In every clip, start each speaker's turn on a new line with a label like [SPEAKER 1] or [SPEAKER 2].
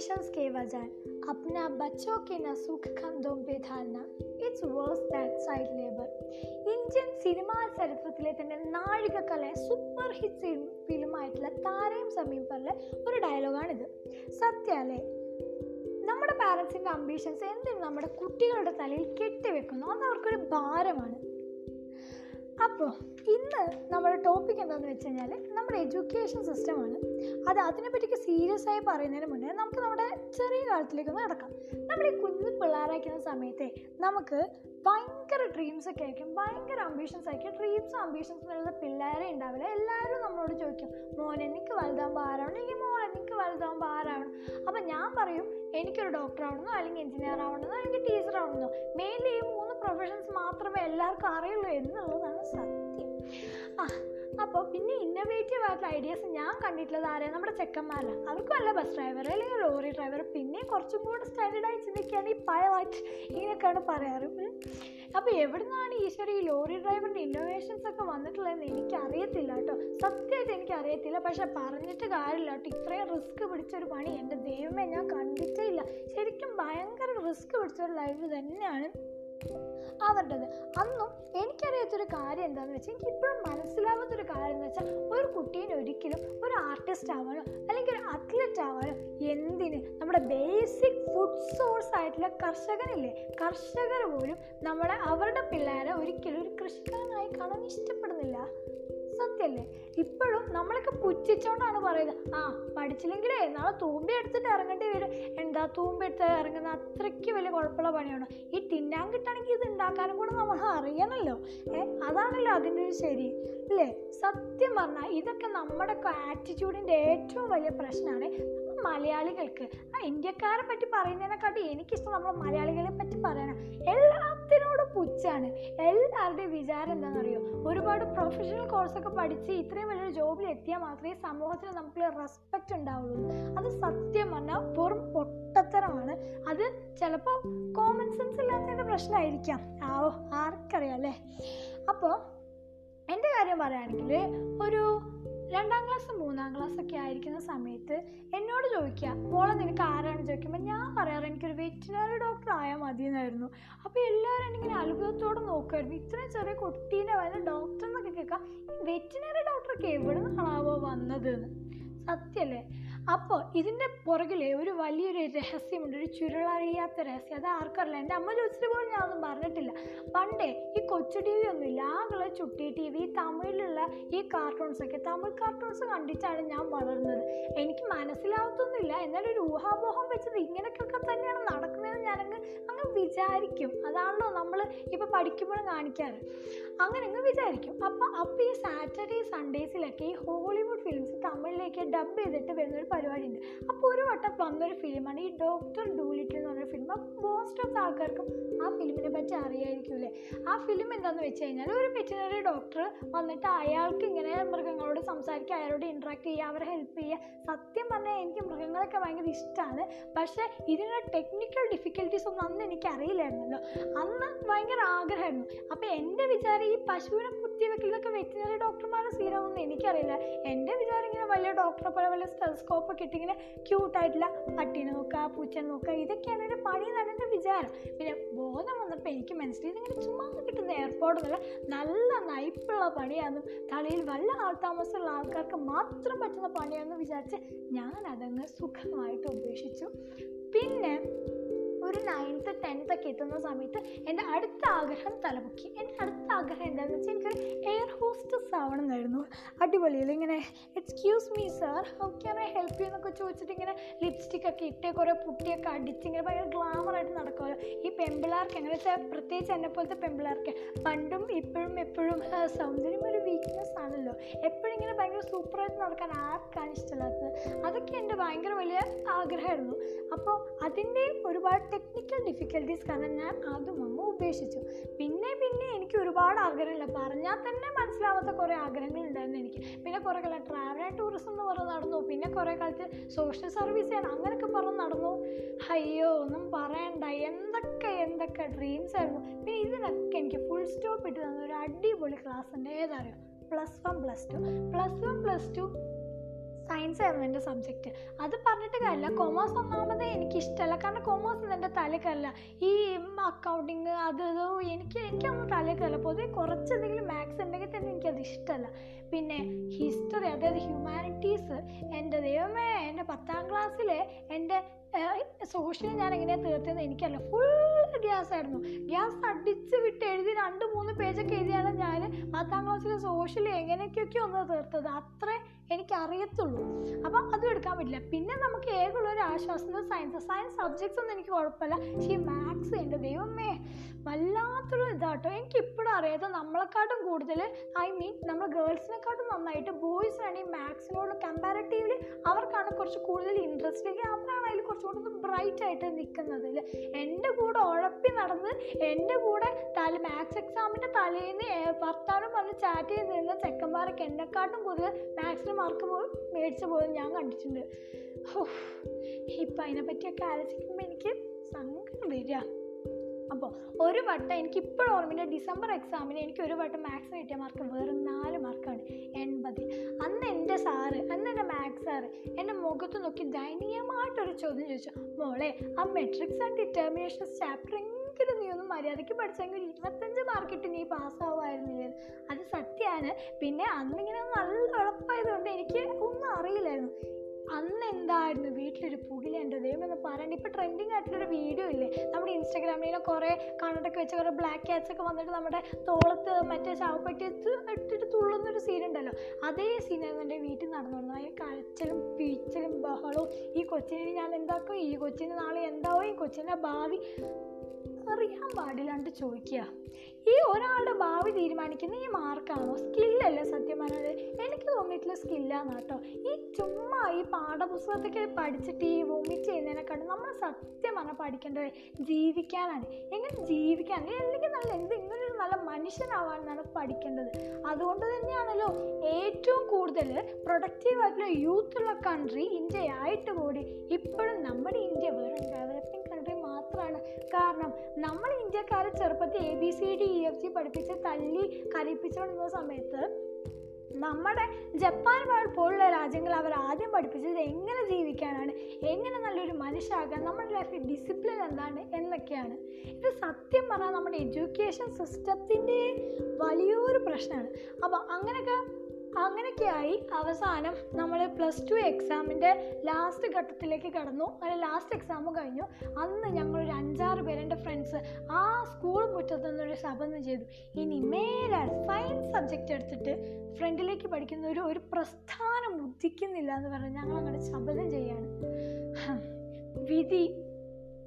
[SPEAKER 1] ambitions के वजह अपना बच्चों के न सुख कंधों पे धारण it's worse than child labour Indian cinema ചരിത്രത്തിലെ തന്നെ നാഴികക്കല സൂപ്പർ ഹിറ്റ് ഫിലിമായിട്ടുള്ള താരയും സമീപറിലെ ഒരു ഡയലോഗാണിത് സത്യമല്ലേ നമ്മുടെ പാരൻസിൻ്റെ അംബീഷൻസ് എന്തിനും നമ്മുടെ കുട്ടികളുടെ തലയിൽ കെട്ടിവെക്കുന്നു അത് അവർക്കൊരു ഭാരമാണ് അപ്പോൾ ഇന്ന് നമ്മുടെ ടോപ്പിക് എന്താണെന്ന് വെച്ച് കഴിഞ്ഞാൽ നമ്മുടെ എഡ്യൂക്കേഷൻ സിസ്റ്റമാണ്. അത് അതിനെപ്പറ്റിയൊക്കെ സീരിയസ് ആയി പറയുന്നതിന് മുന്നേ നമുക്ക് നമ്മുടെ ചെറിയ കാലത്തിലേക്കൊന്ന് കിടക്കാം നമ്മൾ ഈ കുഞ്ഞു പിള്ളേരായിരിക്കുന്ന സമയത്തെ നമുക്ക് ഭയങ്കര ഡ്രീംസ് ഒക്കെ ആയിരിക്കും. ഭയങ്കര അംബീഷൻസ് ആയിരിക്കും. ഡ്രീംസ് അംബീഷൻസും ഉള്ള പിള്ളേരെ ഉണ്ടാവില്ല. എല്ലാവരും നമ്മളോട് ചോദിക്കും മോനെ എനിക്ക് വലുതാകുമ്പോൾ ആരാവണം? അല്ലെങ്കിൽ മോനെ എനിക്ക് വലുതാകുമ്പോൾ ആരാവണം? അപ്പം ഞാൻ പറയും എനിക്കൊരു ഡോക്ടർ ആവണമെന്നോ അല്ലെങ്കിൽ എഞ്ചിനീയർ ആവണമെന്നോ അല്ലെങ്കിൽ ടീച്ചർ ആവണമെന്നോ മെയിൻലി ഈ മൂന്ന് പ്രൊഫഷൻസ് മാത്രമേ എല്ലാവർക്കും അറിയുള്ളൂ എന്നുള്ളതാണ് സത്യം. ആ അപ്പോൾ പിന്നെ ഇന്നോവേറ്റീവ് ആയിട്ടുള്ള ഐഡിയാസ് ഞാൻ കണ്ടിട്ടുള്ളത് ആരെയാണ് നമ്മുടെ ചെക്കന്മാരാണ് അവർക്ക് വല്ല ബസ് ഡ്രൈവർ അല്ലെങ്കിൽ ലോറി ഡ്രൈവർ പിന്നെ കുറച്ചും കൂടെ സ്റ്റാൻഡേർഡായി ചിന്തിക്കുകയാണ് ഈ പൈലറ്റ് ഇങ്ങനെയൊക്കെയാണ് പറയാറ്. അപ്പോൾ നിന്നാണ് ഈശ്വര ഈ ലോറി ഡ്രൈവറിന്റെ ഇന്നോവേഷൻസ് ഒക്കെ വന്നിട്ടുള്ളതെന്ന് എനിക്ക് അറിയത്തില്ല കേട്ടോ. സത്യമായിട്ട് എനിക്ക് അറിയത്തില്ല പക്ഷെ പറഞ്ഞിട്ട് കാര്യമില്ല കേട്ടോ. ഇത്രയും റിസ്ക് പിടിച്ചൊരു പണി എന്റെ ദൈവമേ ഞാൻ കണ്ടിട്ടേ ഇല്ല. ശരിക്കും ഭയങ്കര റിസ്ക് പിടിച്ചൊരു ലൈഫ് തന്നെയാണ്. അവരുടേത്. അന്നും എനിക്കറിയാത്തൊരു കാര്യം എന്താണെന്ന് വെച്ചാൽ എനിക്ക് ഇപ്പോഴും മനസ്സിലാവാത്തൊരു കാര്യം എന്ന് വെച്ചാൽ ഒരു കുട്ടീനെ ഒരിക്കലും ഒരു ആർട്ടിസ്റ്റ് ആവാനോ അല്ലെങ്കിൽ ഒരു അത്ലറ്റ് ആവാനോ എന്തിന് നമ്മുടെ ബേസിക് ഫുഡ് സോഴ്സ് ആയിട്ടുള്ള കർഷകനില്ലേ കർഷകർ പോലും നമ്മുടെ അവരുടെ പിള്ളേരെ ഒരിക്കലും ഒരു കൃഷിക്കാരനായി കാണാൻ ഇഷ്ടപ്പെടുന്നില്ല. സത്യല്ലേ ഇപ്പോഴും നമ്മളൊക്കെ പുച്ഛിച്ചോണ്ടാണ് പറയുന്നത്. ആ പഠിച്ചില്ലെങ്കിലേ നാളെ തൂമ്പി എടുത്തിട്ട് ഇറങ്ങേണ്ടി വരും. എന്താ തൂമ്പി എടുത്ത് ഇറങ്ങുന്ന അത്രയ്ക്ക് വലിയ കുഴപ്പമുള്ള പണിയാണ്. ഈ തിന്നാൻ കിട്ടണമെങ്കിൽ ഇത് ഉണ്ടാക്കാനും കൂടെ നമ്മൾ അറിയണമല്ലോ. ഏ അതാണല്ലോ അതിന്റെ ഒരു ശരി. അല്ലേ? സത്യം പറഞ്ഞാൽ ഇതൊക്കെ നമ്മുടെ ആറ്റിറ്റ്യൂഡിന്റെ ഏറ്റവും വലിയ പ്രശ്നമാണ് മലയാളികൾക്ക്. ആ ഇന്ത്യക്കാരെ പറ്റി പറയുന്നതിനെക്കാട്ടി എനിക്കിഷ്ടം നമ്മൾ മലയാളികളെ പറ്റി പറയാനാണ് എല്ലാത്തിനോടും പുച്ഛാണ്. എല്ലാവരുടെയും വിചാരം എന്താണെന്നറിയോ? ഒരുപാട് പ്രൊഫഷണൽ കോഴ്സൊക്കെ പഠിച്ച് ഇത്രയും വലിയൊരു ജോബിൽ എത്തിയാൽ മാത്രമേ സമൂഹത്തിൽ നമുക്ക് റെസ്പെക്റ്റ് ഉണ്ടാവുള്ളൂ. അത് സത്യം പറഞ്ഞാൽ വെറും പൊട്ടത്തരമാണ്. അത് ചിലപ്പോൾ കോമൺ സെൻസ് ഇല്ലാത്തതിന്റെ പ്രശ്നമായിരിക്കാം ആവോ ആർക്കറിയാം അല്ലേ? അപ്പോൾ എന്റെ കാര്യം പറയുകയാണെങ്കിൽ ഒരു രണ്ടാം ക്ലാസ് മൂന്നാം ക്ലാസ് ഒക്കെ ആയിരിക്കുന്ന സമയത്ത് എന്നോട് ചോദിക്കുക മോളെ നിനക്ക് ആരാണ്? ചോദിക്കുമ്പോൾ ഞാൻ പറയാറ് എനിക്കൊരു വെറ്റിനറി ഡോക്ടർ ആയാൽ മതി എന്നായിരുന്നു അപ്പോൾ എല്ലാവരും എനിക്കിങ്ങനെ അത്ഭുതത്തോടെ നോക്കുമായിരുന്നു ഇത്രയും ചെറിയ കുട്ടീനെ വല്ല ഡോക്ടർ എന്നൊക്കെ കേൾക്കാം വെറ്റിനറി ഡോക്ടറൊക്കെ എവിടെ നിന്നാണാവോ വന്നത് എന്ന്. സത്യല്ലേ? അപ്പോൾ ഇതിന്റെ പുറകിലെ ഒരു വലിയൊരു രഹസ്യമുണ്ട് ഒരു ചുരുളറിയാത്ത രഹസ്യം. അത് ആർക്കറില്ല എന്റെ അമ്മ ചോദിച്ചിട്ട് പോലും ഞാനൊന്നും പറഞ്ഞിട്ടില്ല. പണ്ടേ ഈ കൊച്ചു ടി വി ഒന്നുമില്ല ആകെ ചുട്ടി ടി വി തമിഴിലുള്ള ഈ കാർട്ടൂൺസൊക്കെ തമിഴ് കാർട്ടൂൺസ് കണ്ടിട്ടാണ് ഞാൻ വളർന്നത്. എനിക്ക് മനസ്സിലാവത്തൊന്നുമില്ല. എന്നാലൊരു ഊഹാപോഹം വെച്ചത് ഇങ്ങനെയൊക്കെ തന്നെയാണ് നടക്കുന്നതെന്ന് ഞാനങ്ങ് അങ്ങ് വിചാരിക്കും. അതാണല്ലോ നമ്മൾ ഇപ്പോൾ പഠിക്കുമ്പോഴും കാണിക്കാറ്. അങ്ങനെ അങ്ങ് വിചാരിക്കും. അപ്പം അപ്പോൾ ഈ സാറ്റർഡേ സൺഡേസിലൊക്കെ ഈ ഹോളിവുഡ് ഫിലിംസ് തമിഴിലേക്ക് ഡബ് ചെയ്തിട്ട് വരുന്നൊരു പരിപാടിയുണ്ട്. അപ്പോൾ ഒരു വട്ടം വന്നൊരു ഫിലിമാണ് ഈ ഡോക്ടർ ഡൂലിറ്റിൽ എന്ന് പറഞ്ഞൊരു ഫിലിം അപ്പോൾ മോസ്റ്റ് ഓഫ് ആൾക്കാർക്കും ആ ഫിലിമിനെ പറ്റി അറിയായിരിക്കൂലേ ആ ഫിലിം എന്താണെന്ന് വെച്ച് കഴിഞ്ഞാൽ ഒരു വെറ്റിനറി ഡോക്ടർ വന്നിട്ട് അയാൾക്ക് ഇങ്ങനെ മൃഗങ്ങളോട് സംസാരിക്കുക അയാളോട് ഇൻട്രാക്ട് ചെയ്യുക അവരെ ഹെൽപ്പ് ചെയ്യുക. സത്യം പറഞ്ഞാൽ എനിക്ക് മൃഗങ്ങളൊക്കെ ഭയങ്കര ഇഷ്ടമാണ് പക്ഷേ ഇതിനുള്ള ടെക്നിക്കൽ ഡിഫിക്കൽട്ടീസ് ഒന്നും അന്ന് എനിക്ക് അറിയില്ലായിരുന്നല്ലോ അന്ന് ഭയങ്കര ആഗ്രഹമായിരുന്നു. അപ്പോൾ എന്റെ വിചാരം ഈ പശുവിനെ കുത്തിവെക്കലൊക്കെ വെറ്റിനറി ഡോക്ടർമാരുടെ സ്ഥിരമൊന്നും എനിക്കറിയില്ല. എന്റെ വിചാരം ഇങ്ങനെ വലിയ ഡോക്ടറെ പോലെ വലിയ സ്റ്റെസ്കോപ്പൊക്കെ ഇട്ട് ഇങ്ങനെ ക്യൂട്ടായിട്ടുള്ള പട്ടീനെ നോക്കുക പൂച്ചനെ നോക്കുക ഇതൊക്കെയാണ് എന്റെ പണി എന്നാണ് എന്റെ വിചാരം. പിന്നെ ബോധം വന്നപ്പോൾ എനിക്ക് മനസ്സിലായി ഇങ്ങനെ ചുമ്മാ കിട്ടുന്ന എയർപോർട്ടൊന്നുമല്ല നല്ല നൈപ്പുള്ള പണിയാണെന്നും തളിയിൽ വല്ല ആൾതാമസമുള്ള ആൾക്കാർക്ക് മാത്രം പറ്റുന്ന പണിയാണെന്ന് വിചാരിച്ച് ഞാൻ അതങ്ങ് സുഖമായിട്ട് ഉപേക്ഷിച്ചു. പിന്നെ ഒരു നയൻത്ത് ടെൻത്ത് ഒക്കെ എത്തുന്ന സമയത്ത് എന്റെ അടുത്ത ആഗ്രഹം തലപൊക്കി. എന്റെ അടുത്ത ആഗ്രഹം എന്താണെന്ന് വെച്ചാൽ എനിക്കൊരു എയർ ഹോസ്റ്റസ് ആവണം എന്നായിരുന്നു അടിപൊളിയിൽ ഇങ്ങനെ? Excuse me sir how can I help you എന്നൊക്കെ ചോദിച്ചിട്ട് ഇങ്ങനെ ലിപ്സ്റ്റിക് ഒക്കെ ഇട്ട് കുറേ പുട്ടിയൊക്കെ അടിച്ച് ഇങ്ങനെ ഭയങ്കര ഗ്ലാമറായിട്ട് നടക്കുമല്ലോ ഈ പെമ്പിളാർക്ക് എങ്ങനെ വെച്ചാൽ പ്രത്യേകിച്ച് എന്നെ പോലത്തെ പെമ്പിളാർക്ക് പണ്ടും ഇപ്പോഴും എപ്പോഴും സൗന്ദര്യം ഒരു വീക്ക്നെസ് ആണല്ലോ. എപ്പോഴും ഇങ്ങനെ ഭയങ്കര സൂപ്പറായിട്ട് നടക്കാൻ ആർക്കാണ് ഇഷ്ടമില്ലാത്തത്? അതൊക്കെ എന്റെ ഭയങ്കര വലിയ ആഗ്രഹമായിരുന്നു. അപ്പോൾ അതിന്റെ ഒരുപാട് ടെക്നിക്കൽ ഡിഫിക്കൽട്ടീസ് കാരണം ഞാൻ അതും അങ്ങ് ഉപേക്ഷിച്ചു. പിന്നെ പിന്നെ എനിക്ക് ഒരുപാട് ആഗ്രഹമില്ല. പറഞ്ഞാൽ തന്നെ മനസ്സിലാവാത്ത കുറേ ആഗ്രഹങ്ങൾ ഉണ്ടായിരുന്നു എനിക്ക്. പിന്നെ കുറേ കാലം ട്രാവൽ ആൻഡ് ടൂറിസം എന്ന് പറഞ്ഞ് നടന്നു. പിന്നെ കുറേ കാലത്ത് സോഷ്യൽ സർവീസ് ചെയ്യണം. അങ്ങനെയൊക്കെ പറഞ്ഞ് നടന്നു. അയ്യോ ഒന്നും പറയണ്ട. എന്തൊക്കെ എന്തൊക്കെ ഡ്രീംസ് ആയിരുന്നു. പിന്നെ ഇതിനൊക്കെ എനിക്ക് ഫുൾ സ്റ്റോപ്പ് ഇട്ട് തന്ന ഒരു അടിപൊളി ക്ലാസ് ഉണ്ട്. ഏതറിയോ plus one plus two plus one plus two science ആയിരുന്നു എന്റെ സബ്ജക്റ്റ് അത് പറഞ്ഞിട്ട് കാര്യമില്ല. കൊമേഴ്സ് ഒന്നാമതേ എനിക്കിഷ്ടമല്ല കാരണം കൊമേഴ്സ് എന്റെ തലക്കല്ല. ഈ അക്കൗണ്ടിങ് അത് ഇത് എനിക്ക് എനിക്കൊന്നും തലക്കല്ല. പൊതുവെ കുറച്ചെന്തെങ്കിലും മാത്സ് ഉണ്ടെങ്കിൽ തന്നെ എനിക്കത് ഇഷ്ടമല്ല പിന്നെ ഹിസ്റ്ററി അതായത് ഹ്യൂമാനിറ്റീസ് എന്റെ ദൈവമേ എന്റെ പത്താം ക്ലാസ്സിലെ എന്റെ സോഷ്യൽ ഞാൻ എങ്ങനെയാണ് തീർത്തതെന്ന് എനിക്കല്ല ഫുൾ ഗ്യാസ് ആയിരുന്നു. ഗ്യാസ് അടിച്ച് വിട്ട് എഴുതി രണ്ട് മൂന്ന് പേജൊക്കെ എഴുതിയാണ് ഞാൻ പത്താം ക്ലാസ്സിലെ സോഷ്യൽ എങ്ങനെയൊക്കെയൊക്കെ ഒന്ന് തീർത്തത്. അത്രേ എനിക്ക് അറിയത്തുള്ളൂ അപ്പം അതും എടുക്കാൻ പറ്റില്ല. പിന്നെ നമുക്ക് ഏകുള്ള ഒരു ആശ്വാസം സയൻസ് സയൻസ് സബ്ജക്ട്സ് ഒന്നും എനിക്ക് കുഴപ്പമില്ല. പക്ഷേ ഈ മാത്സ് എന്റെ ദൈവമേ വല്ലാത്തൊരു ഇതാട്ടോ. എനിക്ക് ഇപ്പോഴും അറിയാത്ത നമ്മളെക്കാട്ടും കൂടുതൽ ഐ മീൻ നമ്മൾ ഗേൾസിനെക്കാട്ടും നന്നായിട്ട് ബോയ്സാണ് ഈ മാത്സിനോട് കമ്പാരിറ്റീവ്ലി അവർക്കാണ് കുറച്ച് കൂടുതൽ ഇൻട്രസ്റ്റ് അവരാണ് അതിൽ കുറച്ചുകൂടി ബ്രൈറ്റ് ആയിട്ട് നിൽക്കുന്നത് എന്റെ കൂടെ ഉഴപ്പി നടന്ന് എന്റെ കൂടെ തല മാത്സ് എക്സാമിന്റെ തലേന്ന് ഭർത്താവിനും പറഞ്ഞ് ചാറ്റ് ചെയ്ത് നിന്ന ചെക്കന്മാരൊക്കെ എന്നെക്കാട്ടും കൂടുതൽ മാത്സിന് മാർക്ക് മേടിച്ചു പോയത് ഞാൻ കണ്ടിട്ടുണ്ട്. ഇപ്പം അതിനെപ്പറ്റിയൊക്കെ ആലോചിക്കുമ്പോൾ എനിക്ക് സങ്കടം വരിക. അപ്പോൾ ഒരു വട്ടം എനിക്ക് ഇപ്പോഴും ഓർമ്മയുണ്ട് ഡിസംബർ എക്സാമിന് എനിക്ക് ഒരു വട്ടം മാത്സിന് കിട്ടിയ മാർക്ക് വെറും നാല് മാർക്കാണ് എൺപതിൽ. അന്ന് എന്റെ സാറ് അന്ന് എന്റെ മാത്സ് സാറ് എന്റെ മുഖത്ത് നോക്കി ദയനീയമായിട്ടൊരു ചോദ്യം ചോദിച്ചു. മോളെ ആ മെട്രിക്സ് ആൻഡ് ഡിറ്റർമിനേഷൻസ് ചാപ്റ്റർ എങ്കിലും നീ ഒന്ന് മര്യാദയ്ക്ക് പഠിച്ചെങ്കിൽ ഇരുപത്തഞ്ച് മാർക്കിട്ട് നീ പാസ്സാവുമായിരുന്നില്ലേ? അത് സത്യമാണ് പിന്നെ അന്നിങ്ങനെ നല്ല എളുപ്പമായതുകൊണ്ട് എനിക്ക് ഒന്നും അറിയില്ലായിരുന്നു. അന്ന് എന്തായിരുന്നു വീട്ടിലൊരു പുകിലേന്റെ ദൈവം എന്ന് പറയണ്ട. ഇപ്പോൾ ട്രെൻഡിങ് ആയിട്ടുള്ളൊരു വീഡിയോ ഇല്ലേ? നമ്മുടെ ഇൻസ്റ്റാഗ്രാമിലൊക്കെ കുറേ കണ്ണടൊക്കെ വെച്ച് കുറേ ബ്ലാക്ക് ക്യാറ്റ്സ് ഒക്കെ വന്നിട്ട് നമ്മുടെ തോളത്ത് മറ്റേ ചാവപ്പെട്ടി ഇട്ടിട്ട് തുള്ളുന്നൊരു സീൻ ഉണ്ടല്ലോ. അതേ സീനായിരുന്നു എന്റെ വീട്ടിൽ നടന്നു അതിൽ കരച്ചിലും പീച്ചലും ബഹളവും. ഈ കൊച്ചിനെ ഞാൻ എന്താക്കും? ഈ കൊച്ചിന് നാളെ എന്താവും? ഈ കൊച്ചിന്റെ ഭാവി അറിയാൻ പാടില്ലാണ്ട് ചോദിക്കുക. ഈ ഒരാളുടെ ഭാവി തീരുമാനിക്കുന്ന ഈ മാർക്കാണോ? സ്കില്ലല്ല സത്യം പറഞ്ഞത്? എനിക്ക് തോന്നിയിട്ടുള്ള സ്കില്ലാന്ന് കേട്ടോ. ഈ ചുമ്മാ ഈ പാഠപുസ്തകത്തൊക്കെ പഠിച്ചിട്ട് ഈ വോമിറ്റ് ചെയ്യുന്നതിനെക്കാട്ടും നമ്മൾ സത്യം പറഞ്ഞാൽ പഠിക്കേണ്ടത് ജീവിക്കാനാണ്. എങ്ങനെ ജീവിക്കാൻ? അല്ലെങ്കിൽ നല്ല എന്ത് ഇങ്ങനെ ഒരു നല്ല മനുഷ്യനാവാനാണ് പഠിക്കേണ്ടത്. അതുകൊണ്ട് തന്നെയാണല്ലോ ഏറ്റവും കൂടുതൽ പ്രൊഡക്റ്റീവ് ആയിട്ടുള്ള യൂത്തുള്ള കൺട്രി ഇന്ത്യ ആയിട്ട് കൂടി ഇപ്പോഴും നമ്മുടെ ഇന്ത്യ വെറും ഡെവലപ്പിംഗ് കാരണം നമ്മൾ ഇന്ത്യക്കാരെ ചെറുപ്പത്തിൽ A B C D E F G പഠിപ്പിച്ച് തല്ലി കരയിപ്പിച്ചുകൊണ്ടിരുന്ന സമയത്ത് നമ്മുടെ ജപ്പാൻ പോലുള്ള രാജ്യങ്ങൾ അവർ ആദ്യം പഠിപ്പിച്ചത് എങ്ങനെ ജീവിക്കാനാണ് എങ്ങനെ നല്ലൊരു മനുഷ്യരാകാൻ നമ്മുടെ ലൈഫിൽ ഡിസിപ്ലിൻ എന്താണ് എന്നൊക്കെയാണ്. ഇത് സത്യം പറഞ്ഞാൽ നമ്മുടെ എഡ്യൂക്കേഷൻ സിസ്റ്റത്തിന്റെ വലിയൊരു പ്രശ്നമാണ്. അപ്പോൾ അങ്ങനെയൊക്കെ അങ്ങനെയൊക്കെയായി അവസാനം നമ്മൾ പ്ലസ് ടു എക്സാമിന്റെ ലാസ്റ്റ് ഘട്ടത്തിലേക്ക് കടന്നു. അങ്ങനെ ലാസ്റ്റ് എക്സാം കഴിഞ്ഞു. അന്ന് ഞങ്ങളൊരു അഞ്ചാറ് പേര് എന്റെ ഫ്രണ്ട്സ് ആ സ്കൂൾ മുറ്റത്ത് നിന്നൊരു ശബ്ദം ചെയ്തു. ഇനി മേലാൽ സയൻസ് സബ്ജക്റ്റ് എടുത്തിട്ട് ഫ്രണ്ടിലേക്ക് പഠിക്കുന്ന ഒരു ഒരു പ്രസ്ഥാനം ഉദിക്കുന്നില്ല എന്ന് പറഞ്ഞ് ഞങ്ങൾ അങ്ങനെ ശബ്ദം ചെയ്യാണ്. വിധി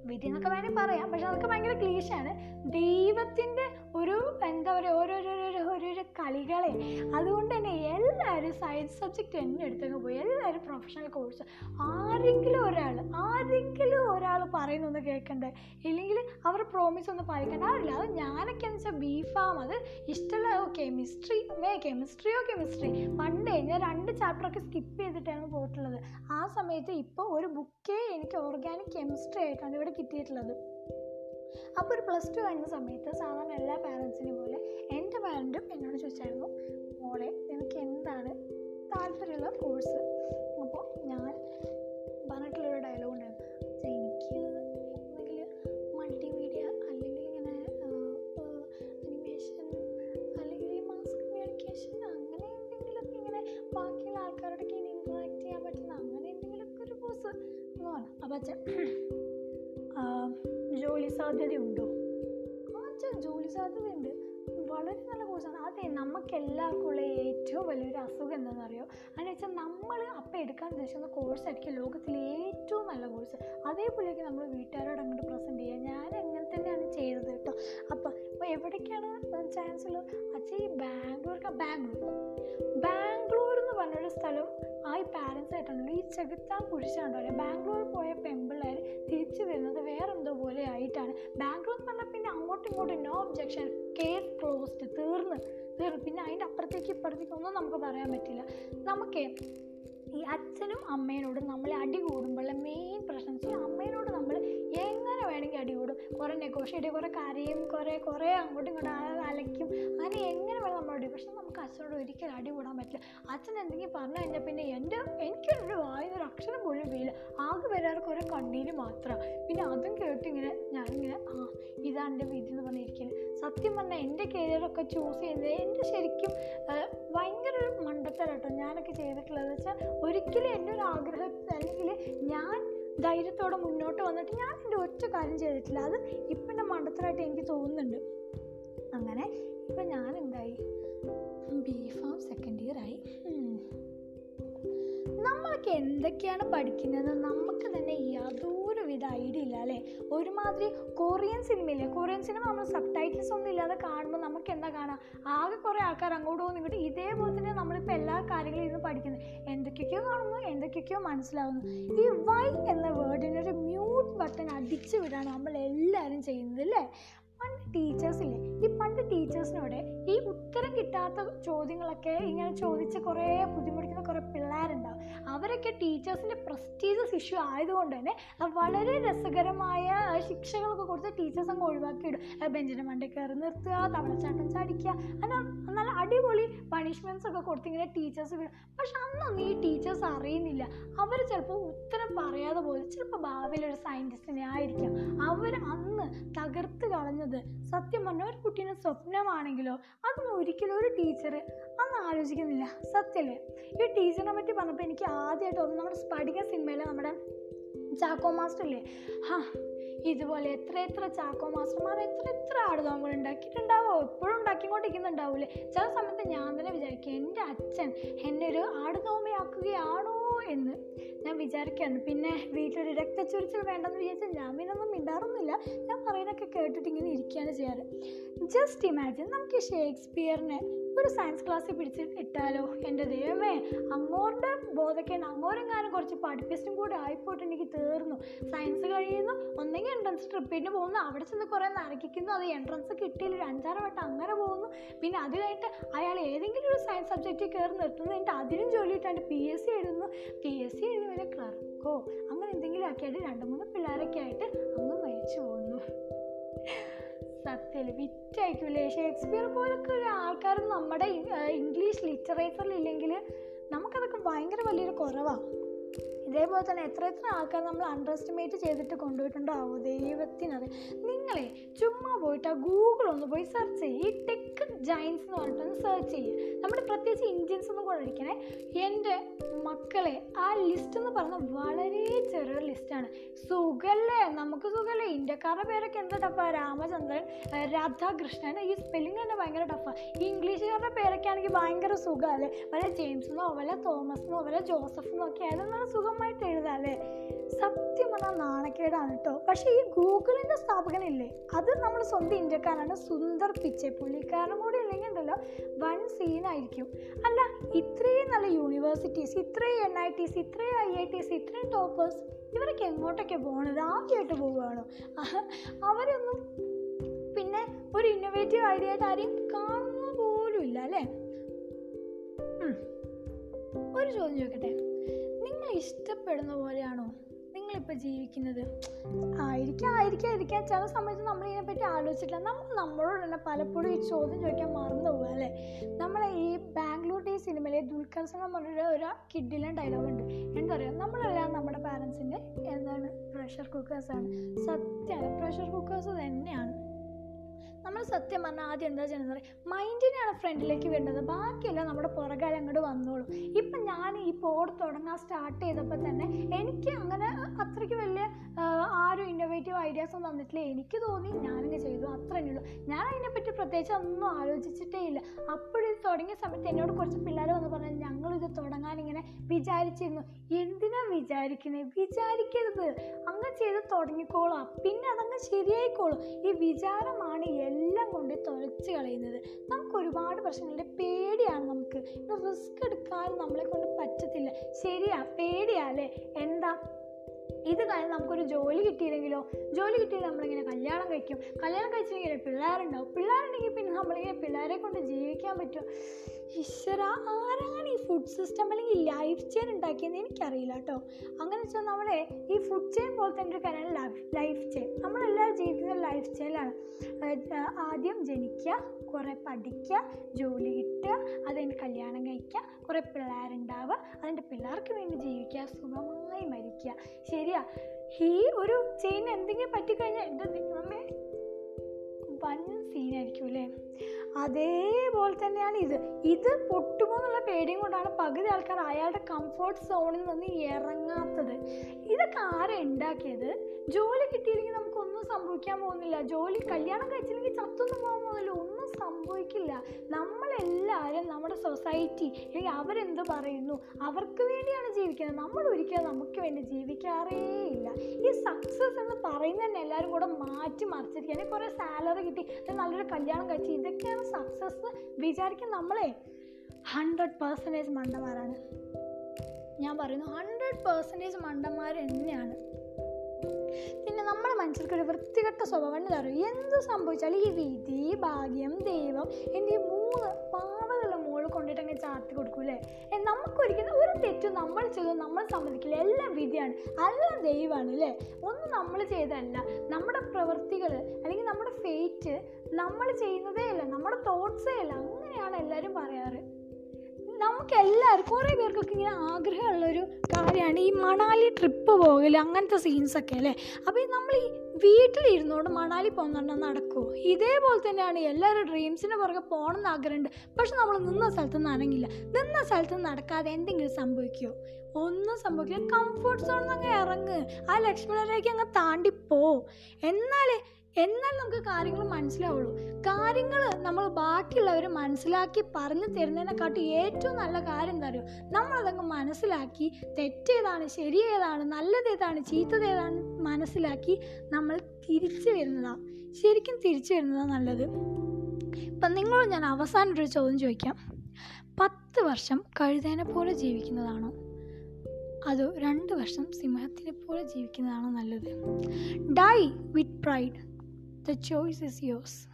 [SPEAKER 1] വിധി എന്നൊക്കെ വേണമെങ്കിൽ പറയാം പക്ഷെ അതൊക്കെ ഭയങ്കര ക്ലീശാണ് ദൈവത്തിന്റെ ഒരു എന്താ പറയുക ഓരോരോ ഓരോരോ കളികളെ. അതുകൊണ്ട് തന്നെ എല്ലാവരും സയൻസ് സബ്ജക്റ്റ് തന്നെ എടുത്തങ്ങ് പോയി. എല്ലാവരും പ്രൊഫഷണൽ കോഴ്സ് ആരെങ്കിലും ഒരാൾ ആരെങ്കിലും ഒരാൾ പറയുന്നൊന്ന് കേൾക്കണ്ടേ? ഇല്ലെങ്കിൽ അവർ പ്രോമിസ് ഒന്ന് പാലിക്കേണ്ട ആവില്ല അത് ഞാനൊക്കെ എന്ന് വെച്ചാൽ ബീഫാം അത് ഇഷ്ടമുള്ള കെമിസ്ട്രി മേ കെമിസ്ട്രിയോ കെമിസ്ട്രി പണ്ടേ ഞാൻ രണ്ട് ചാപ്റ്ററൊക്കെ സ്കിപ്പ് ചെയ്തിട്ടാണ് പോയിട്ടുള്ളത്. ആ സമയത്ത് ഇപ്പോൾ ഒരു ബുക്കേ എനിക്ക് ഓർഗാനിക് കെമിസ്ട്രി ആയിട്ടാണ് ഇവിടെ കിട്ടിയിട്ടുള്ളത്. അപ്പോൾ ഒരു പ്ലസ് ടു കഴിഞ്ഞ സമയത്ത് സാധാരണ എല്ലാ പാരൻസിനെയും പോലെ എന്റെ പാരന്റും എന്നോട് ചോദിച്ചായിരുന്നു മോളെ നിനക്ക് എന്താണ് താല്പര്യമുള്ള കോഴ്സ് അപ്പോൾ ഞാൻ പറഞ്ഞിട്ടുള്ളൊരു ഡയലോഗ് ഉണ്ടായിരുന്നു. എനിക്ക് ഒന്നുകിൽ മൾട്ടിമീഡിയ അല്ലെങ്കിൽ ഇങ്ങനെ അനിമേഷൻ അല്ലെങ്കിൽ മാസ് കമ്മ്യൂണിക്കേഷൻ അങ്ങനെ എന്തെങ്കിലുമൊക്കെ ഇങ്ങനെ ബാക്കിയുള്ള ആൾക്കാരോടൊക്കെ ഇങ്ങനെ ഇൻട്രാക്ട് ചെയ്യാൻ പറ്റുന്ന അങ്ങനെ എന്തെങ്കിലുമൊക്കെ ഒരു കോഴ്സ് എന്ന് പറഞ്ഞു. അപ്പോൾ അച്ഛൻ ജോലി സാധ്യതയുണ്ടോ? ആ ജോലി സാധ്യതയുണ്ട്. വളരെ നല്ല കോഴ്സാണ് അതെ നമുക്ക് എല്ലാവർക്കും ഉള്ള ഏറ്റവും വലിയൊരു അസുഖം എന്താണെന്ന് അറിയോ എന്ന് വെച്ചാൽ നമ്മൾ അപ്പം എടുക്കാൻ ഉദ്ദേശിക്കുന്ന കോഴ്സായിരിക്കും ലോകത്തിലെ ഏറ്റവും നല്ല കോഴ്സ് അതേപോലെയൊക്കെ നമ്മൾ വീട്ടുകാരോട് അങ്ങോട്ട് പ്രസന്റ് ചെയ്യുക ഞാൻ അങ്ങനെ തന്നെയാണ് ചെയ്തത് കേട്ടോ. അപ്പം അപ്പോൾ എവിടേക്കാണ് ചാൻസ് ഉള്ളത്? അച്ഛൻ ഈ ബാംഗ്ലൂർക്ക് ബാംഗ്ലൂർ. ബാംഗ്ലൂർ പറഞ്ഞൊരു സ്ഥലം ആ ഈ പാരൻസ് ആയിട്ടുണ്ടല്ലോ ഈ ചെകുത്താൻ കുരിശാണ്ടല്ലോ ബാംഗ്ലൂർ പോയ പെമ്പിള്ളേർ തിരിച്ചു വരുന്നത് വേറെന്തോ പോലെ ആയിട്ടാണ്. ബാംഗ്ലൂർ എന്ന് പറഞ്ഞാൽ പിന്നെ അങ്ങോട്ടും ഇങ്ങോട്ടും നോ ഒബ്ജെക്ഷൻ കേസ് ക്ലോസ്ഡ് തീർന്ന്. തീർന്നു. പിന്നെ അതിന്റെ അപ്പുറത്തേക്ക് ഇപ്പുറത്തേക്ക് ഒന്നും നമുക്ക് പറയാൻ പറ്റില്ല. നമുക്ക് ഈ അച്ഛനും അമ്മേനോടും നമ്മൾ അടി കൂടുമ്പോഴുള്ള മെയിൻ പ്രശ്നം വെച്ചാൽ അമ്മേനോട് നമ്മൾ എങ്ങനെ വേണമെങ്കിൽ അടി കൂടും. കുറേ നെഗോഷിയേറ്റ് കുറേ കരയും കുറേ കുറേ അങ്ങോട്ടും ഇങ്ങോട്ടും അലയ്ക്കും അങ്ങനെ എങ്ങനെ വേണം നമ്മൾ അടി? പക്ഷെ നമുക്ക് അച്ഛനോട് ഒരിക്കലും അടി കൂടാൻ പറ്റില്ല. അച്ഛൻ എന്തെങ്കിലും പറഞ്ഞു കഴിഞ്ഞാൽ പിന്നെ എന്റെ എനിക്കൊരു വായുന്നൊരു അക്ഷരം പോലും വീല ആകെ വരാറ് കുറേ കണ്ണീര് മാത്രമാണ് പിന്നെ അതും കേട്ട് ഇങ്ങനെ ഞാനിങ്ങനെ ആ ഇതാണ് എന്റെ വിധി എന്ന് പറഞ്ഞിരിക്കുന്നത് സത്യം പറഞ്ഞാൽ എന്റെ കരിയറൊക്കെ ചൂസ് ചെയ്യുന്നത് എന്റെ ശരിക്കും ഭയങ്കര ഒരു മണ്ടത്തരാട്ടോ ഞാനൊക്കെ ചെയ്തിട്ടുള്ളത്. വെച്ചാൽ ഒരിക്കലും എന്റെ ഒരു ആഗ്രഹം അല്ലെങ്കിൽ ഞാൻ ധൈര്യത്തോടെ മുന്നോട്ട് വന്നിട്ട് ഞാൻ എന്റെ ഒറ്റ കാര്യം ചെയ്തിട്ടില്ല. അത് ഇപ്പം എന്റെ മണ്ടത്തരായിട്ട് എനിക്ക് തോന്നുന്നുണ്ട്. അങ്ങനെ ഇപ്പം ഞാൻ എന്തായി ബി ഫാം സെക്കൻഡ് ഇയർ ആയി. നമ്മളൊക്കെ എന്തൊക്കെയാണ് പഠിക്കുന്നത്? നമുക്ക് തന്നെ യാതൊരു വിധ ഐഡിയ ഇല്ല അല്ലേ? ഒരുമാതിരി കൊറിയൻ സിനിമയില്ലേ കൊറിയൻ സിനിമ നമ്മൾ സബ് ടൈറ്റിൽസ് ഒന്നും ഇല്ലാതെ കാണുമ്പോൾ നമുക്ക് എന്താ കാണാം? ആകെ കുറേ ആൾക്കാർ അങ്ങോട്ട് പോകുന്നു ഇങ്ങോട്ട് ഇതേപോലെ തന്നെ നമ്മളിപ്പോൾ എല്ലാ കാര്യങ്ങളും ഇരുന്ന് പഠിക്കുന്നത് എന്തൊക്കെയൊക്കെയോ കാണുന്നു എന്തൊക്കെയൊക്കെയോ മനസ്സിലാവുന്നു. ഈ വൈ എന്ന വേർഡിനൊരു മ്യൂട്ട് ബട്ടൺ അടിച്ചു വിടാണ് നമ്മൾ എല്ലാവരും ചെയ്യുന്നത് അല്ലേ? പണ്ട് ടീച്ചേഴ്സില്ലേ? ഈ പണ്ട് ടീച്ചേഴ്സിനോട് ഈ ഉത്തരം കിട്ടാത്ത ചോദ്യങ്ങളൊക്കെ ഇങ്ങനെ ചോദിച്ച് കുറേ ബുദ്ധിമുട്ടിക്കുന്ന കുറേ പിള്ളേരുണ്ടാവും. അവരൊക്കെ ടീച്ചേഴ്സിന്റെ പ്രസ്റ്റീജിയസ് ഇഷ്യൂ ആയതുകൊണ്ട് തന്നെ വളരെ രസകരമായ ശിക്ഷകളൊക്കെ കൊടുത്ത് ടീച്ചേഴ്സ് അങ്ങ് ഒഴിവാക്കിയിടും. ബെഞ്ചിന്റെ മണ്ടി കയറി നിർത്തുക തവളച്ചാട്ടം ചാടിക്കുക അങ്ങനെ നല്ല അടിപൊളി പണിഷ്മെന്റ്സ് ഒക്കെ കൊടുത്ത് ഇങ്ങനെ ടീച്ചേഴ്സ് വിടും പക്ഷെ അന്നൊന്നും ഈ ടീച്ചേഴ്സ് അറിയുന്നില്ല. അവർ ചിലപ്പോൾ ഉത്തരം പറയാതെ പോലും ചിലപ്പോൾ ഭാവിയിലൊരു സയന്റിസ്റ്റിനെ ആയിരിക്കാം. അവർ അന്ന് തകർത്ത് കളഞ്ഞത് സത്യം പറഞ്ഞ ഒരു കുട്ടീന്റെ സ്വപ്നമാണെങ്കിലോ അതൊന്നും ഒരിക്കലും ഒരു ടീച്ചർ അന്ന് ആലോചിക്കുന്നില്ല. സത്യല്ലേ? ഈ ടീച്ചറിനെ പറ്റി പറഞ്ഞപ്പോൾ എനിക്ക് ആദ്യമായിട്ട് ഒന്ന് നമ്മുടെ സ്പടിക സിനിമയിലെ നമ്മുടെ ചാക്കോ മാസ്റ്റർ ഇല്ലേ ഹാ ഇതുപോലെ എത്ര എത്ര ചാക്കോ മാസ്റ്റർമാർ എത്ര എത്ര ആടുതോമ്പുകൾ ഉണ്ടാക്കിയിട്ടുണ്ടാവോ? എപ്പോഴും ഉണ്ടാക്കിക്കൊണ്ടിരിക്കുന്നുണ്ടാവൂലേ? ചില സമയത്ത് ഞാൻ തന്നെ വിചാരിക്കും എന്റെ അച്ഛൻ എന്നെ ഒരു ആടുതോമയാക്കുകയാണോ എന്ന്. ഞാൻ വിചാരിക്കുകയാണ് പിന്നെ വീട്ടിലൊരു രക്തച്ചൊരിച്ചിൽ വേണ്ടെന്ന് വിചാരിച്ചാൽ ഞാൻ പിന്നൊന്നും മിണ്ടാറൊന്നുമില്ല. ഞാൻ പറയുന്നൊക്കെ കേട്ടിട്ട് ഇങ്ങനെ ഇരിക്കുകയാണ് ചെയ്യാറ്. ജസ്റ്റ് ഇമാജിൻ നമുക്ക് ഷേക്സ്പിയറിനെ ഒരു സയൻസ് ക്ലാസ്സിൽ പിടിച്ച് ഇട്ടാലോ? എന്റെ ദൈവമേ അങ്ങോട്ട് ബോധക്കേണ്ട അങ്ങോരെങ്ങാനും കുറച്ച് പഠിപ്പിച്ചും കൂടെ ആയിപ്പോയിട്ടുണ്ടെങ്കിൽ തീർന്നു. സയൻസ് കഴിയുന്നു ഒന്നെങ്കിൽ എൻട്രൻസ് ട്രിപ്പിന് പോകുന്നു. അവിടെ ചെന്ന് കുറേ നരകിക്കുന്നു. അത് എൻട്രൻസ് കിട്ടിയില്ല. ഒരു അഞ്ചാറ് വട്ടം അങ്ങനെ പോകുന്നു. പിന്നെ അത് കഴിഞ്ഞിട്ട് അയാൾ ഏതെങ്കിലും ഒരു സയൻസ് സബ്ജക്റ്റിൽ കയറി നിർത്തുന്നു. എന്നിട്ട് അതിനും ജോലി കിട്ടാണ്ട് പി എസ് സി എഴുതുന്നു. പി എസ് സി എഴുതി വരെ ക്ലർക്കോ അങ്ങനെ എന്തെങ്കിലും ആയിട്ട് രണ്ട് മൂന്ന് പിള്ളേരൊക്കെ ആയിട്ട് അങ്ങ് മരിച്ചു പോകുന്നു. സത്യത്തിൽ വിറ്റായിരിക്കൂലേ ഷേക്സ്പിയർ പോലൊക്കെ ഒരു ആൾക്കാർ നമ്മുടെ ഇംഗ്ലീഷ് ലിറ്ററേച്ചറിൽ ഇല്ലെങ്കിൽ നമുക്കതൊക്കെ ഭയങ്കര വലിയൊരു കുറവാണ് ഇതേപോലെ തന്നെ എത്ര എത്ര ആൾക്കാർ നമ്മൾ അണ്ടർ എസ്റ്റിമേറ്റ് ചെയ്തിട്ട് കൊണ്ടുപോയിട്ടുണ്ടാവോ? ദൈവത്തിനറിയാം. നിങ്ങളെ ചുമ്മാ പോയിട്ട് ആ ഗൂഗിൾ ഒന്ന് പോയി സെർച്ച് ചെയ്യുക ഈ ടെക് ജൈൻസ് എന്ന് പറഞ്ഞിട്ടൊന്ന് സെർച്ച് ചെയ്യുക നമ്മുടെ പ്രത്യേകിച്ച് ഇന്ത്യൻസ് ഒന്നും കൂടെ ഇരിക്കണേ എന്റെ മക്കളെ ആ ലിസ്റ്റ് എന്ന് പറഞ്ഞാൽ വളരെ ചെറിയൊരു ലിസ്റ്റാണ് സുഖല്ലേ? നമുക്ക് സുഖല്ലേ? ഇന്ത്യക്കാരുടെ പേരൊക്കെ എന്താ ടഫാ രാമചന്ദ്രൻ രാധാകൃഷ്ണൻ. ഈ സ്പെല്ലിംഗ് തന്നെ ഭയങ്കര ടഫാണ് ഇംഗ്ലീഷുകാരുടെ പേരൊക്കെ ആണെങ്കിൽ ഭയങ്കര സുഖമല്ലേ വല്ല ജെയിംസ് എന്നോ വല്ല തോമസ് എന്നോ വല്ല ജോസഫ് എന്നോ ഒക്കെ ആയാലും നല്ല സുഖമായിട്ട് എഴുതാം അല്ലേ? സത്യം പറഞ്ഞാൽ നാണക്കേടാണ് കേട്ടോ പക്ഷേ ഈ ഗൂഗിളിന്റെ സ്ഥാപകനില്ലേ അത് നമ്മൾ സ്വന്തം ഇന്ത്യക്കാരാണ്. സുന്ദർ പിച്ചെ പുള്ളിക്കാരനും കൂടി ഇല്ലെങ്കിൽ ഉണ്ടല്ലോ വൺ സീനായിരിക്കും അല്ല ഇത്രയും നല്ല യൂണിവേഴ്സിറ്റീസ് ഇത്രയും എൻ ഐ ടിസ് ഇത്രയും ഐ ഐ ടിസ് ഇത്രയും ടോപ്പേഴ്സ് ഇവരൊക്കെ എങ്ങോട്ടൊക്കെ പോകണത് ആദ്യമായിട്ട് പോവുകയാണോ? അവരൊന്നും പിന്നെ ഒരു ഇന്നോവേറ്റീവ് ഐഡിയ ആയിട്ട് ആരെയും കാണുന്ന പോലും ഇല്ല അല്ലേ? ഒരു ചോദ്യം ചോദിക്കട്ടെ? നിങ്ങൾ ഇഷ്ടപ്പെടുന്ന പോലെയാണോ നിങ്ങളിപ്പോൾ ജീവിക്കുന്നത്? ആയിരിക്കാം ആയിരിക്കാം ആയിരിക്കാം. ചില സമയത്ത് നമ്മൾ ഇതിനെപ്പറ്റി ആലോചിച്ചിട്ടില്ല. നമ്മൾ നമ്മളോട് തന്നെ പലപ്പോഴും ഈ ചോദ്യം ചോദിക്കാൻ മറന്നു പോകുക അല്ലേ? നമ്മളെ ഈ ബാംഗ്ലൂർ ഡേ സിനിമയിലെ ദുൽഖർ സൽമാൻ പറഞ്ഞൊരു ഒരു കിഡിലെ ഡയലോഗ് ഉണ്ട്. എന്താ പറയുക നമ്മളെല്ലാം നമ്മുടെ പാരൻസിന്റെ എന്താണ്? പ്രഷർ കുക്കേഴ്സാണ് സത്യമാണ് പ്രഷർ കുക്കേഴ്സ് തന്നെയാണ്. നമ്മൾ സത്യം പറഞ്ഞാൽ ആദ്യം എന്താ ചെയ്യുന്നത്? മൈൻഡിനെയാണ് ഫ്രണ്ടിലേക്ക് വേണ്ടത്. ബാക്കിയെല്ലാം നമ്മുടെ പുറകാലം അങ്ങോട്ട് വന്നോളും. ഇപ്പം ഞാൻ ഈ പോഡ് തുടങ്ങാൻ സ്റ്റാർട്ട് ചെയ്തപ്പോൾ തന്നെ എനിക്ക് അങ്ങനെ അത്രയ്ക്ക് വലിയ ആരും ഇന്നോവേറ്റീവ് ഐഡിയാസ് ഒന്നും തന്നിട്ടില്ല എനിക്ക് തോന്നി ഞാനിങ്ങനെ ചെയ്തു. അത്രേ ഉള്ളൂ. ഞാൻ അതിനെപ്പറ്റി പ്രത്യേകിച്ച് ഒന്നും ആലോചിച്ചിട്ടേ ഇല്ല. അപ്പോഴിത് തുടങ്ങിയ സമയത്ത് എന്നോട് കുറച്ച് പിള്ളേർ വന്ന് പറഞ്ഞു ഞങ്ങളിത് തുടങ്ങാൻ ഇങ്ങനെ വിചാരിച്ചിരുന്നു. എന്തിനാ വിചാരിക്കുന്നത് വിചാരിക്കരുത്. അങ്ങ് ചെയ്ത് തുടങ്ങിക്കോളാം. പിന്നെ അതങ്ങ് ശരിയായിക്കോളും. ഈ വിചാരമാണ് എല്ലാം കൊണ്ട് തുളച്ച് കളയുന്നത്. നമുക്ക് ഒരുപാട് പ്രശ്നങ്ങളുടെ പേടിയാണ് നമുക്ക്. റിസ്ക് എടുക്കാൻ നമ്മളെ കൊണ്ട് പറ്റത്തില്ല. ശരിയാ പേടിയാ അല്ലേ? എന്താ? ഇത് കഴിഞ്ഞ് നമുക്കൊരു ജോലി കിട്ടിയില്ലെങ്കിലോ ജോലി കിട്ടിയില്ല നമ്മളിങ്ങനെ കല്യാണം കഴിക്കും. കല്യാണം കഴിച്ചില്ലെങ്കിൽ പിള്ളേരുണ്ടാവും. പിള്ളേരുണ്ടെങ്കിൽ പിന്നെ നമ്മളിങ്ങനെ പിള്ളേരെ കൊണ്ട് ജീവിക്കാൻ പറ്റും? ഈശ്വര ആരാണ് ഈ ഫുഡ് സിസ്റ്റം അല്ലെങ്കിൽ ലൈഫ് ചെയിൻ ഉണ്ടാക്കിയെന്ന് എനിക്കറിയില്ല കേട്ടോ. അങ്ങനെ വെച്ചാൽ നമ്മളെ ഈ ഫുഡ് ചെയിൻ പോലെ തന്നെ ഒരു കാര്യമാണ് ലൈഫ് ലൈഫ് ചെയിൻ നമ്മളെല്ലാവരും ജീവിക്കുന്ന ലൈഫ് ചെയിനിലാണ് ആദ്യം ജനിക്കുക കുറേ പഠിക്കുക ജോലി കിട്ടുക അതിന് കല്യാണം കഴിക്കുക കുറേ പിള്ളേരുണ്ടാവുക അതിന്റെ പിള്ളേർക്ക് വേണ്ടി ജീവിക്കുക സുഖമായി മരിക്കുക. ശരിയാ. ഈ ഒരു ചെയിൻ എന്തെങ്കിലും പറ്റിക്കഴിഞ്ഞാൽ എന്റെ ദൈവമേ വൻ സീനായിരിക്കും അല്ലേ? അതേപോലെ തന്നെയാണ് ഇത്. ഇത് പൊട്ടുമോ എന്നുള്ള പേടിയും കൊണ്ടാണ് പകുതി ആൾക്കാർ അയാളുടെ കംഫർട്ട് സോണിൽ നിന്ന് ഇറങ്ങാത്തത്. ഇതൊക്കെ ആരാ ഉണ്ടാക്കിയത് ജോലി കിട്ടിയില്ലെങ്കിൽ നമുക്കൊന്നും സംഭവിക്കാൻ പോകുന്നില്ല. ജോലി കല്യാണം കഴിച്ചില്ലെങ്കിൽ ചത്തൊന്നും പോകാൻ പോകുന്നില്ല. സംഭവിക്കില്ല. നമ്മളെല്ലാവരും നമ്മുടെ സൊസൈറ്റി അല്ലെങ്കിൽ അവരെന്ത് പറയുന്നു? അവർക്ക് വേണ്ടിയാണ് ജീവിക്കുന്നത്. നമ്മൾ ഒരിക്കലും നമുക്ക് വേണ്ടി ജീവിക്കാറേ ഇല്ല. ഈ സക്സസ് എന്ന് പറയുന്നത് തന്നെ എല്ലാവരും കൂടെ മാറ്റി മറിച്ചിരിക്കുകയാണ്. കുറേ സാലറി കിട്ടി. നല്ലൊരു കല്യാണം കഴിച്ചു. ഇതൊക്കെയാണ് സക്സസ് വിചാരിക്കും നമ്മളെ. ഹൺഡ്രഡ് പേഴ്സന്റേജ് മണ്ടന്മാരാണ്. ഞാൻ പറയുന്നു ഹൺഡ്രഡ് പേഴ്സന്റേജ് മണ്ടന്മാർ തന്നെയാണ് പിന്നെ നമ്മുടെ മനുഷ്യർക്ക് ഒരു വൃത്തികെട്ട സ്വഭാവം തരും എന്ത് സംഭവിച്ചാലും ഈ വിധി ഭാഗ്യം ദൈവം എന്നീ മൂന്ന് പാവകളുടെ മുകളിൽ കൊണ്ടിട്ട് അങ്ങ് ചാർത്തി കൊടുക്കൂലേ നമുക്കൊരിക്കലും ഒരു തെറ്റും നമ്മൾ ചെയ്തു നമ്മൾ സമ്മതിക്കില്ല. എല്ലാം വിധിയാണ്. എല്ലാം ദൈവമാണ് അല്ലേ? ഒന്നും നമ്മൾ ചെയ്തല്ല നമ്മുടെ പ്രവൃത്തികൾ അല്ലെങ്കിൽ നമ്മുടെ ഫേറ്റ് നമ്മൾ ചെയ്യുന്നതേ അല്ല. നമ്മുടെ തോട്ട്സേ അല്ല. അങ്ങനെയാണ് എല്ലാവരും പറയാറ്. നമുക്ക് എല്ലാവർക്കും കുറേ പേർക്കൊക്കെ ഇങ്ങനെ ആഗ്രഹമുള്ളൊരു കാര്യമാണ്. ഈ മണാലി ട്രിപ്പ് പോകൽ അങ്ങനത്തെ സീൻസൊക്കെ അല്ലേ? അപ്പോൾ നമ്മൾ ഈ വീട്ടിലിരുന്നോണ്ട് മണാലി പോകുന്നുണ്ടോ നടക്കുമോ ഇതേപോലെ തന്നെയാണ് എല്ലാവരും ഡ്രീംസിന് പുറകെ പോകണം എന്ന് ആഗ്രഹമുണ്ട്. പക്ഷെ നമ്മൾ നിന്ന സ്ഥലത്ത് നിന്ന് നിന്ന സ്ഥലത്ത് നടക്കാതെ എന്തെങ്കിലും സംഭവിക്കുമോ ഒന്നും സംഭവിക്കില്ല. കംഫർട്ട് സോണിൽ അങ്ങ് ഇറങ്ങ്. ആ ലക്ഷ്മണരേഖ അങ്ങ് താണ്ടിപ്പോ എന്നാലേ എന്നാൽ നമുക്ക് കാര്യങ്ങൾ മനസ്സിലാവുള്ളൂ. കാര്യങ്ങൾ നമ്മൾ ബാക്കിയുള്ളവർ മനസ്സിലാക്കി പറഞ്ഞു തരുന്നതിനെക്കാട്ടി ഏറ്റവും നല്ല കാര്യം എന്താ അറിയോ? നമ്മളതങ്ങ് മനസ്സിലാക്കി തെറ്റേതാണ് ശരിയേതാണ് നല്ലതേതാണ് ചീത്തതേതാണ് മനസ്സിലാക്കി നമ്മൾ തിരിച്ചു വരുന്നതാണ് ശരിക്കും തിരിച്ചു വരുന്നതാണ് നല്ലത്. ഇപ്പം നിങ്ങളോട് ഞാൻ അവസാനം ഒരു ചോദ്യം ചോദിക്കാം. പത്ത് വർഷം കഴുതേനെ പോലെ ജീവിക്കുന്നതാണോ? അതോ രണ്ട് വർഷം സിംഹത്തിനെ പോലെ ജീവിക്കുന്നതാണോ നല്ലത്? Die with pride. The choice is yours.